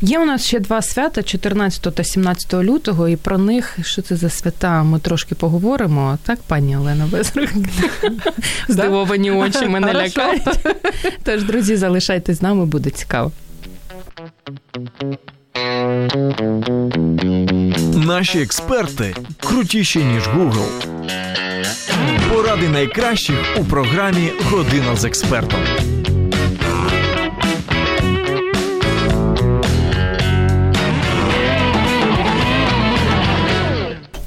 Є у нас ще два свята 14 та 17 лютого, і про них, що це за свята, ми трошки поговоримо. Так, пані Олена Безрук? Здивовані очі мене лякають. Тож, друзі, залишайтесь з нами, буде цікаво. Наші експерти крутіші ніж Google. Поради найкращих у програмі Година з експертом.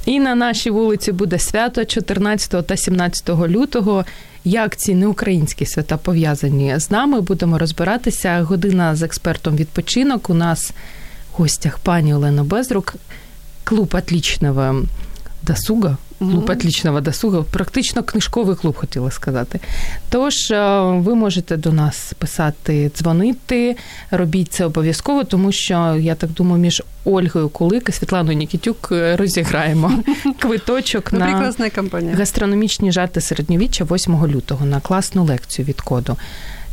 І на нашій вулиці буде свято 14 та 17 лютого. Як ці неукраїнські свята пов'язані з нами, будемо розбиратися. Година з експертом відпочинок. У нас в гостях пані Олена Безрук, клуб отличного досуга. Клуб отличного досуга, практично книжковий клуб, хотіла сказати. Тож е, ви можете до нас писати, дзвонити, робіть це обов'язково, тому що я так думаю, між Ольгою Кулик і Світланою Нікітюк е, розіграємо квиточок ну, на гастрономічні жарти середньовіччя 8 лютого на класну лекцію від коду.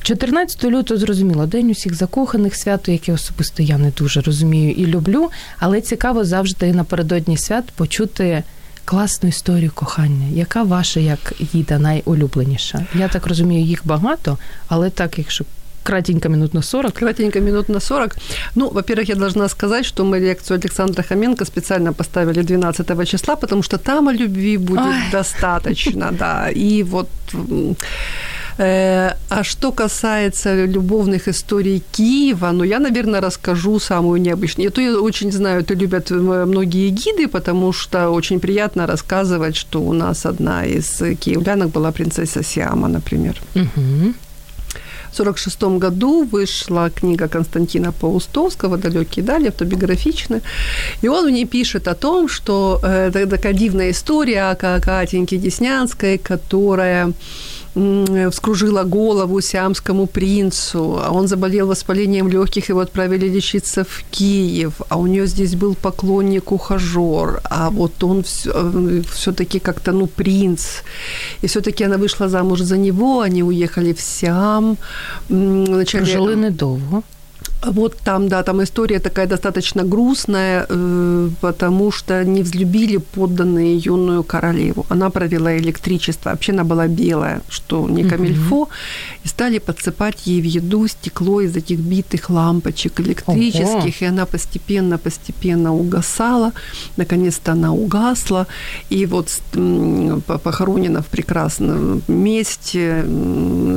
14 лютого зрозуміло, день усіх закоханих свято, яке особисто я не дуже розумію і люблю, але цікаво завжди напередодні свят почути класну історію кохання. Яка ваша як їда найулюбленіша? Я так розумію, їх багато, але так, якщо кратенько минут на 40. Кратенько минут на 40. Ну, во-первых, я должна сказать, что мы лекцию Александра Хоменко специально поставили 12 числа, потому что там о любви будет Ой. достаточно, да. И вот Э, а что касается любовных историй Киева, ну, я, наверное, расскажу самую необычную. Это я очень знаю, это любят многие гиды, потому что очень приятно рассказывать, что у нас одна из киевлянок была принцесса Сиама, например. Угу. В 1946 году вышла книга Константина Паустовского «Далекие дали», автобиографичная. И он в ней пишет о том, что э, это такая дивная история о Катеньке Деснянской, которая вскружила голову сиамскому принцу, а он заболел воспалением легких, его отправили лечиться в Киев, а у нее здесь был поклонник-ухажер, а вот он все-таки как-то, ну, принц, и все-таки она вышла замуж за него, они уехали в Сиам. Вначале... Жили недолго. Вот там, да, там история такая достаточно грустная, э, потому что не взлюбили подданные юную королеву. Она провела электричество, вообще она была белая, что не камильфо, угу. и стали подсыпать ей в еду стекло из этих битых лампочек электрических, Ого. и она постепенно-постепенно угасала. Наконец-то она угасла, и вот похоронена в прекрасном месте,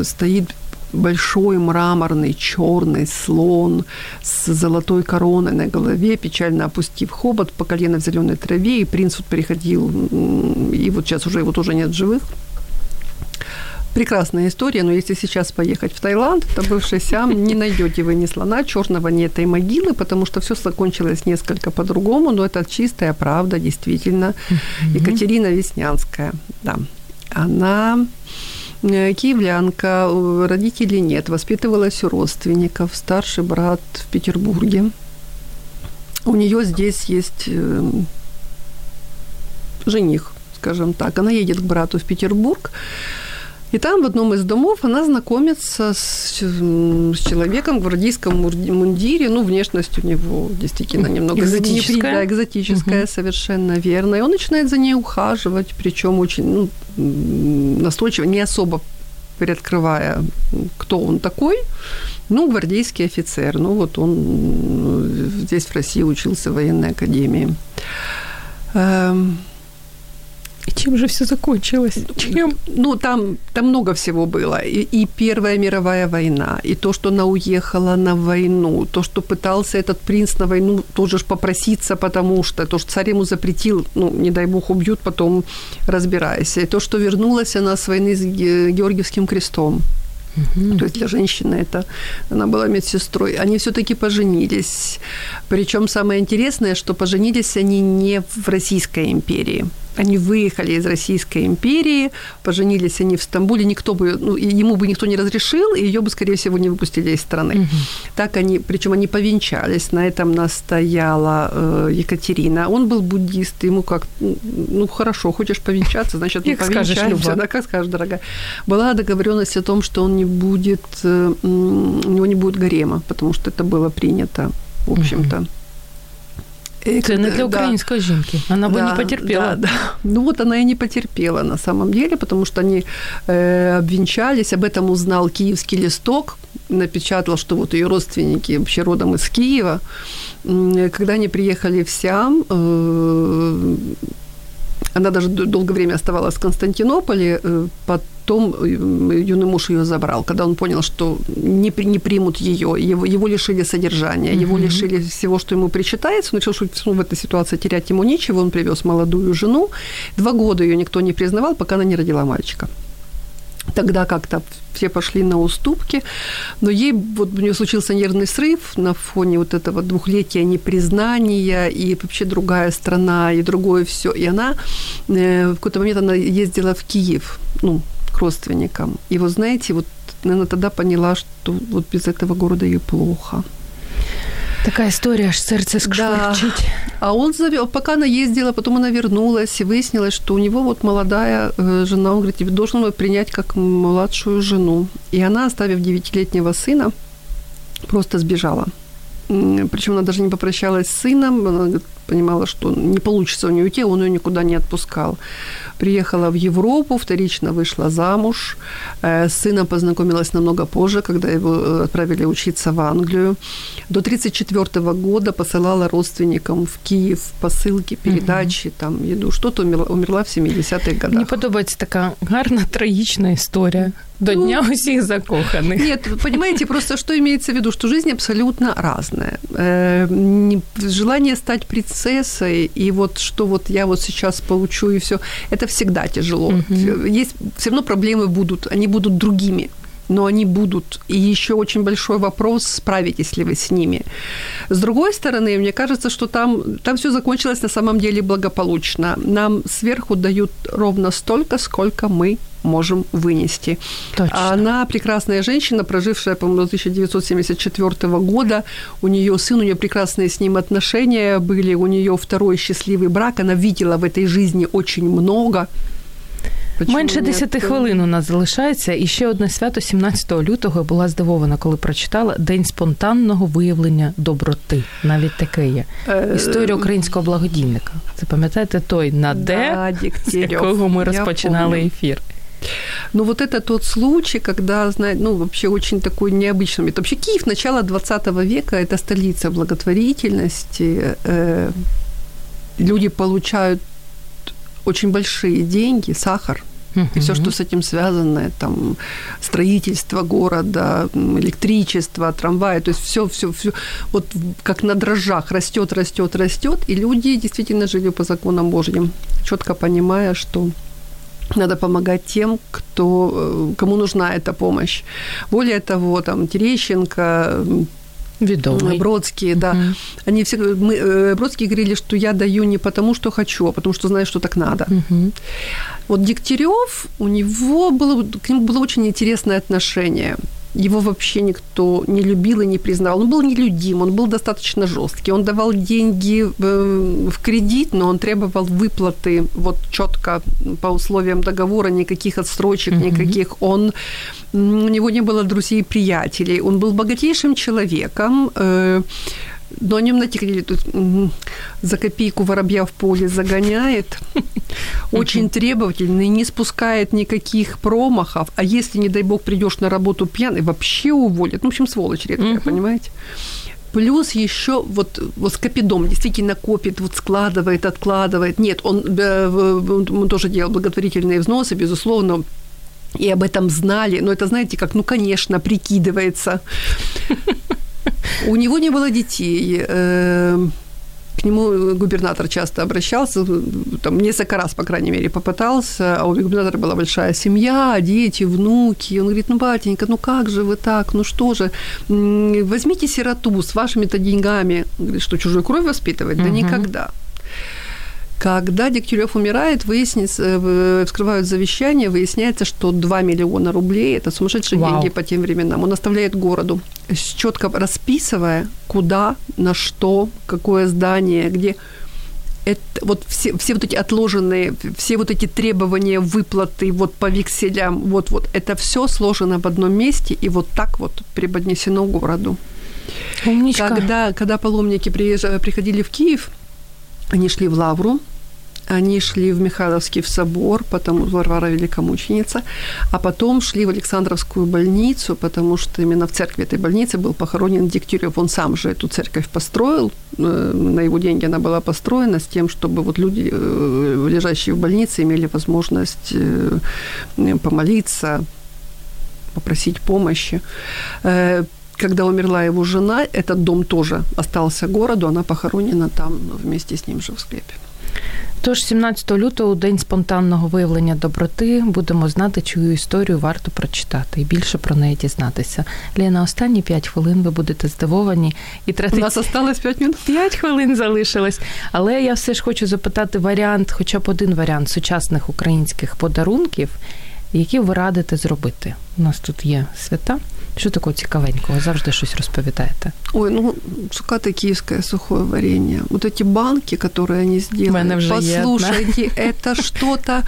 стоит большой мраморный черный слон с золотой короной на голове, печально опустив хобот по колено в зеленой траве, и принц вот приходил, и вот сейчас уже его тоже нет в живых. Прекрасная история, но если сейчас поехать в Таиланд, то бывший Сиам, не найдете вы ни слона черного, ни этой могилы, потому что все закончилось несколько по-другому, но это чистая правда, действительно. Екатерина Веснянская, да. Она киевлянка, родителей нет, воспитывалась у родственников, старший брат в Петербурге. У нее здесь есть э, жених, скажем так. Она едет к брату в Петербург, и там в одном из домов она знакомится с, с человеком в гвардейском мундире. Ну, внешность у него действительно немного экзотическая. Да, экзотическая, угу. совершенно верно. И он начинает за ней ухаживать, причем очень ну, настойчиво, не особо приоткрывая, кто он такой. Ну, гвардейский офицер. Ну, вот он здесь в России учился в военной академии. И чем же все закончилось? Чем? Ну, там, там много всего было. И, и Первая мировая война, и то, что она уехала на войну, то, что пытался этот принц на войну тоже ж попроситься, потому что то, что царь ему запретил, ну, не дай бог, убьют, потом разбирайся. И то, что вернулась она с войны с Георгиевским крестом. Угу. То есть для женщины это она была медсестрой. Они все-таки поженились. Причем самое интересное, что поженились они не в Российской империи. Они выехали из Российской империи, поженились они в Стамбуле, никто бы, ну, ему бы никто не разрешил, и ее бы, скорее всего, не выпустили из страны. Угу. Так они, причем они повенчались, на этом настояла э, Екатерина. Он был буддист, ему как, ну, хорошо, хочешь повенчаться, значит, мы повенчаемся. Да, как скажешь, дорогая. Была договоренность о том, что он не будет, э, у него не будет гарема, потому что это было принято, в общем-то. Угу. Это не для украинской да. жінки. Она бы да, не потерпела. Да, да. Ну вот она и не потерпела на самом деле, потому что они э, обвенчались, об этом узнал киевский листок, напечатал, что вот ее родственники вообще родом из Киева. Когда они приехали в Сиам, э, она даже долгое время оставалась в Константинополе, э, потом э, юный муж ее забрал, когда он понял, что не, не примут ее, его, его лишили содержания, mm-hmm. его лишили всего, что ему причитается, он решил, что ну, в этой ситуации терять ему нечего, он привез молодую жену, два года ее никто не признавал, пока она не родила мальчика. Тогда как-то все пошли на уступки, но ей вот у нее случился нервный срыв на фоне вот этого двухлетия непризнания и вообще другая страна и другое все. И она э, в какой-то момент она ездила в Киев, ну, к родственникам. И вот знаете, вот, наверное, тогда поняла, что вот без этого города ей плохо. Такая история, аж сердце скшвырчить. Да. А он завел, пока она ездила, потом она вернулась, и выяснилось, что у него вот молодая э, жена, он говорит, должен его принять как младшую жену. И она, оставив девятилетнего сына, просто сбежала. Причем она даже не попрощалась с сыном, она понимала, что не получится у нее уйти, он ее никуда не отпускал. приехала в Европу, вторично вышла замуж. Э, с сыном познакомилась намного позже, когда его э, отправили учиться в Англию. До 1934 года посылала родственникам в Киев посылки, передачи, угу. там еду. Что-то умерла, умерла в 70-х годах. Мені подобається така гарна трагічна історія. До ну, дня усіх закоханих. Нет, понимаете, просто что имеется в виду, что жизнь абсолютно разная. Э, желание стать принцессой, и вот что вот я вот сейчас получу, и все, это всегда тяжело. Угу. Есть, все равно проблемы будут, они будут другими но они будут. И еще очень большой вопрос, справитесь ли вы с ними. С другой стороны, мне кажется, что там, там все закончилось на самом деле благополучно. Нам сверху дают ровно столько, сколько мы можем вынести. Точно. Она прекрасная женщина, прожившая, по-моему, с 1974 года. У нее сын, у нее прекрасные с ним отношения были, у нее второй счастливый брак. Она видела в этой жизни очень много. Почему Менше 10 хвилин у нас залишається. І ще одне свято 17 лютого була здивована, коли прочитала День спонтанного виявлення доброти. Навіть таке є. Історія українського благодійника. Це пам'ятаєте той на де, з якого ми розпочинали ефір. Ну, вот это тот случай, когда, знаете, ну, вообще очень такой необычный. Это вообще Киев начала 20 века, это столица благотворительности. Э, люди получают очень большие деньги, сахар, и все, что с этим связано, там строительство города, электричество, трамваи, то есть все, все, все, вот как на дрожжах растет, растет, растет, и люди действительно жили по законам Божьим, четко понимая, что надо помогать тем, кто, э, кому нужна эта помощь. Более того, там Терещенко, Ведомый. Бродские, да. Угу. Они все, мы, э, Бродские говорили, что я даю не потому, что хочу, а потому что знаю, что так надо. Угу. Вот Дегтярев, у него было, к нему было очень интересное отношение его вообще никто не любил и не признавал. Он был нелюдим, он был достаточно жесткий. Он давал деньги в, в кредит, но он требовал выплаты вот четко по условиям договора, никаких отстрочек, mm-hmm. никаких. Он, у него не было друзей и приятелей. Он был богатейшим человеком. Э, но они натекли тут за копейку воробья в поле загоняет, очень требовательный, не спускает никаких промахов, а если, не дай бог, придешь на работу пьяный, вообще уволят. Ну, в общем, сволочь редкая, понимаете? Плюс еще вот, вот скопидом действительно копит, вот складывает, откладывает. Нет, он, э, он тоже делал благотворительные взносы, безусловно, и об этом знали. Но это, знаете, как, ну, конечно, прикидывается. У него не было детей. Э, к нему губернатор часто обращался, там несколько раз, по крайней мере, попытался, а у губернатора была большая семья, дети, внуки. Он говорит, ну, батенька, ну как же вы так, ну что же, возьмите сироту с вашими-то деньгами. Говорит, что чужую кровь воспитывать? Да никогда. Когда Дегтярев умирает, выяснится, э, вскрывают завещание, выясняется, что 2 миллиона рублей – это сумасшедшие Вау. деньги по тем временам. Он оставляет городу, четко расписывая, куда, на что, какое здание, где это вот все, все вот эти отложенные, все вот эти требования выплаты вот по векселям, вот, вот это все сложено в одном месте и вот так вот преподнесено городу. Умничка. Когда, когда паломники приезжали, приходили в Киев, они шли в Лавру, они шли в Михайловский в собор, потому Варвара Великомученица, а потом шли в Александровскую больницу, потому что именно в церкви этой больницы был похоронен Дегтярев. Он сам же эту церковь построил, э, на его деньги она была построена с тем, чтобы вот люди, э, лежащие в больнице, имели возможность э, помолиться, попросить помощи когда умерла его жена, этот дом тоже остался городу, она похоронена там вместе с ним же в склепе. Тож 17 лютого, день спонтанного виявлення доброти, будемо знати, чию історію варто прочитати і більше про неї дізнатися. Ліна, останні 5 хвилин ви будете здивовані і тратити... У нас осталось 5 минут. 5 хвилин залишилось. Але я все ж хочу запитати варіант, хоча б один варіант сучасних українських подарунків, які ви радите зробити. У нас тут є свята. Що такого цікавенького? Завжди щось розповідаєте. Ой, ну шукати киевское сухое варенье. Вот эти банки, которые они сделали. Вже Послушайте, є, это что-то...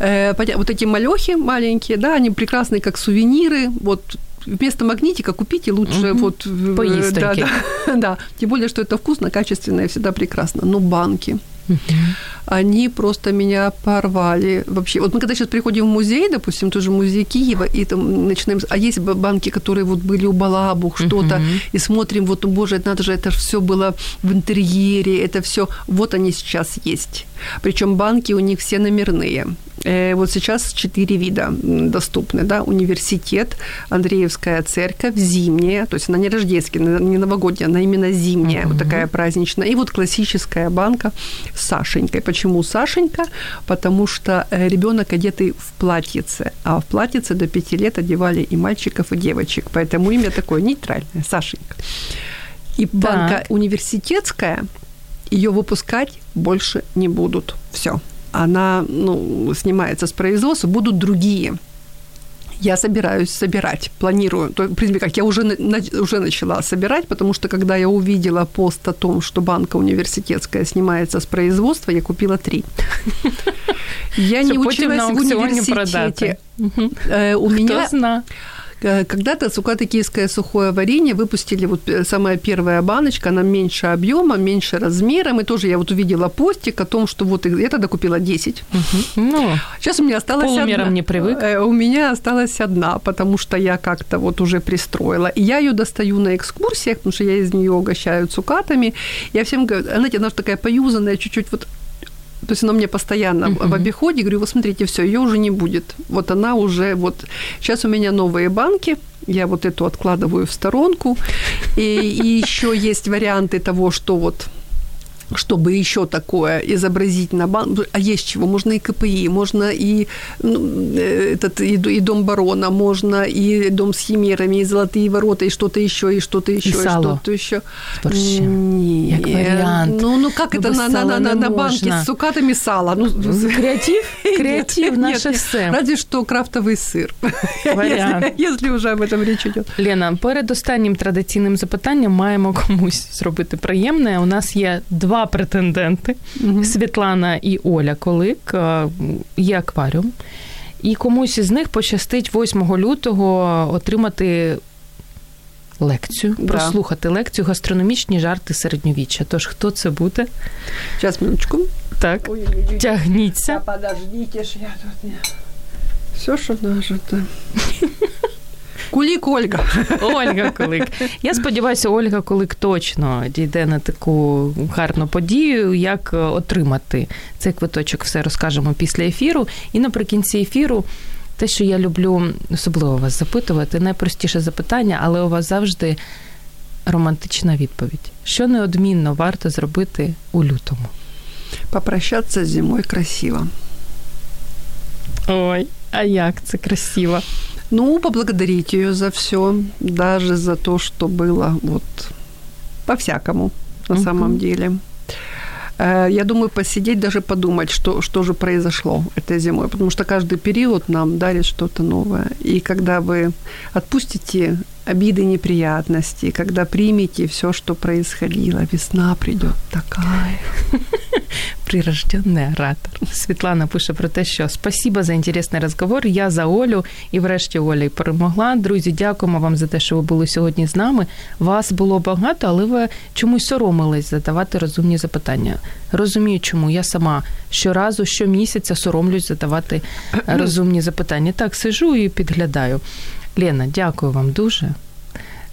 Э, вот эти малехи маленькие, да, они прекрасные как сувениры. Вот вместо магнитика купите лучше угу. вот... Поесть да, да, да. Тем более, что это вкусно, качественно и всегда прекрасно. Но банки. они просто меня порвали. Вообще, вот мы когда сейчас приходим в музей, допустим, тоже музей Киева, и там начинаем... А есть банки, которые вот были у Балабух, что-то, uh-huh. и смотрим, вот, боже, надо же, это все было в интерьере, это все, вот они сейчас есть. Причем банки у них все номерные. Э, вот сейчас четыре вида доступны. Да? Университет, Андреевская церковь, зимняя, то есть она не рождественская, не новогодняя, она именно зимняя, uh-huh. вот такая праздничная. И вот классическая банка с Сашенькой. Почему Сашенька? Потому что э, ребенок одетый в платьице, а в платьице до пяти лет одевали и мальчиков, и девочек. Поэтому имя такое нейтральное, Сашенька. И банка так. университетская, ее выпускать больше не будут. Все она ну, снимается с производства, будут другие. Я собираюсь собирать, планирую. То, в принципе, как я уже, на, уже начала собирать, потому что когда я увидела пост о том, что банка университетская снимается с производства, я купила три. Я не училась в университете. Э, у меня когда-то Цукаты сухое варенье выпустили вот э, самая первая баночка, она меньше объема, меньше размером. И тоже я вот увидела постик о том, что вот я тогда купила 10. Угу. Ну, Сейчас у меня осталась одна. не привык. Э, у меня осталась одна, потому что я как-то вот уже пристроила. И я ее достаю на экскурсиях, потому что я из нее угощаю цукатами. Я всем говорю, знаете, она же такая поюзанная, чуть-чуть вот то есть она мне постоянно uh-huh. в обиходе, говорю, вот смотрите, все, ее уже не будет. Вот она уже, вот, сейчас у меня новые банки, я вот эту откладываю в сторонку, и, и еще есть варианты того, что вот чтобы еще такое изобразить на банк. А есть чего? Можно и КПИ, можно и, ну, э, этот, и, и Дом барона, можно и Дом с химерами, и Золотые ворота, и что-то еще, и что-то еще, и, и что-то еще. Нет. Як вариант. Ну, ну как это на, на, на, на, на банке с цукатами сала? Ну, креатив? Креатив наше все. Разве что крафтовый сир. Варіант. Якщо вже об этом річ йде. Лена, перед останнім традиційним запитанням маємо комусь зробити приємне. У нас є два претенденти угу. Світлана і Оля Колик. Е, є акваріум. І комусь із них пощастить 8 лютого отримати лекцію, да. прослухати лекцію гастрономічні жарти середньовіччя. Тож хто це буде? Зараз минуточку. Так. Ой-ой-ой. Тягніться. А подождіть, ж я тут не... Все, що нажито. Кулік Ольга. Ольга Кулик. Я сподіваюся, Ольга Кулик точно дійде на таку гарну подію, як отримати цей квиточок. Все розкажемо після ефіру. І наприкінці ефіру. Те, що я люблю особливо вас запитувати, найпростіше запитання, але у вас завжди романтична відповідь. Що неодмінно варто зробити у лютому? Попрощатися зимою красиво. Ой, а як це красиво? Ну, поблагодарить ее за все, даже за то, что было вот по-всякому на uh-huh. самом деле. Э, я думаю, посидеть, даже подумать, что, что же произошло этой зимой, потому что каждый период нам дарит что-то новое. И когда вы отпустите обиды, неприятности, когда примете все, что происходило, весна придет такая. Прирожденный оратор. Світлана пише про те, що спасіба за інтересний розговор. Я за Олю і врешті Оля й перемогла. Друзі, дякуємо вам за те, що ви були сьогодні з нами. Вас було багато, але ви чомусь соромились задавати розумні запитання. Розумію, чому я сама щоразу, щомісяця соромлюсь задавати розумні запитання. Так, сижу і підглядаю. Лена, дякую вам дуже.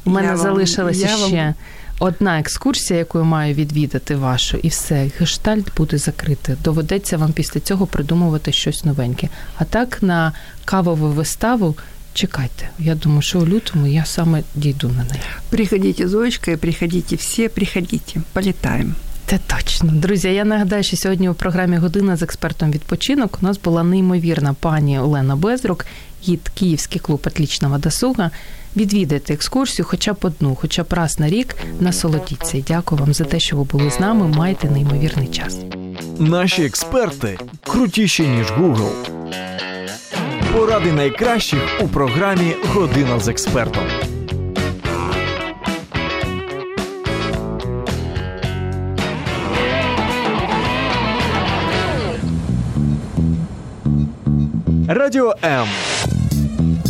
У мене залишилася ще вам... одна екскурсія, яку я маю відвідати вашу, і все, гештальт буде закритий. Доведеться вам після цього придумувати щось новеньке. А так на кавову виставу. Чекайте, я думаю, що у лютому я саме дійду на неї. Приходите, Зоечка, приходите всі, приходите, політаємо. Це точно. Друзі, я нагадаю, що сьогодні у програмі Година з експертом відпочинок у нас була неймовірна пані Олена Безрук, гід Київський клуб «Отлічного досуга». Відвідайте екскурсію, хоча б одну, хоча б раз на рік насолодіться. Дякую вам за те, що ви були з нами. Майте неймовірний час. Наші експерти крутіші ніж Google. Поради найкращих у програмі Година з експертом. Радіо М.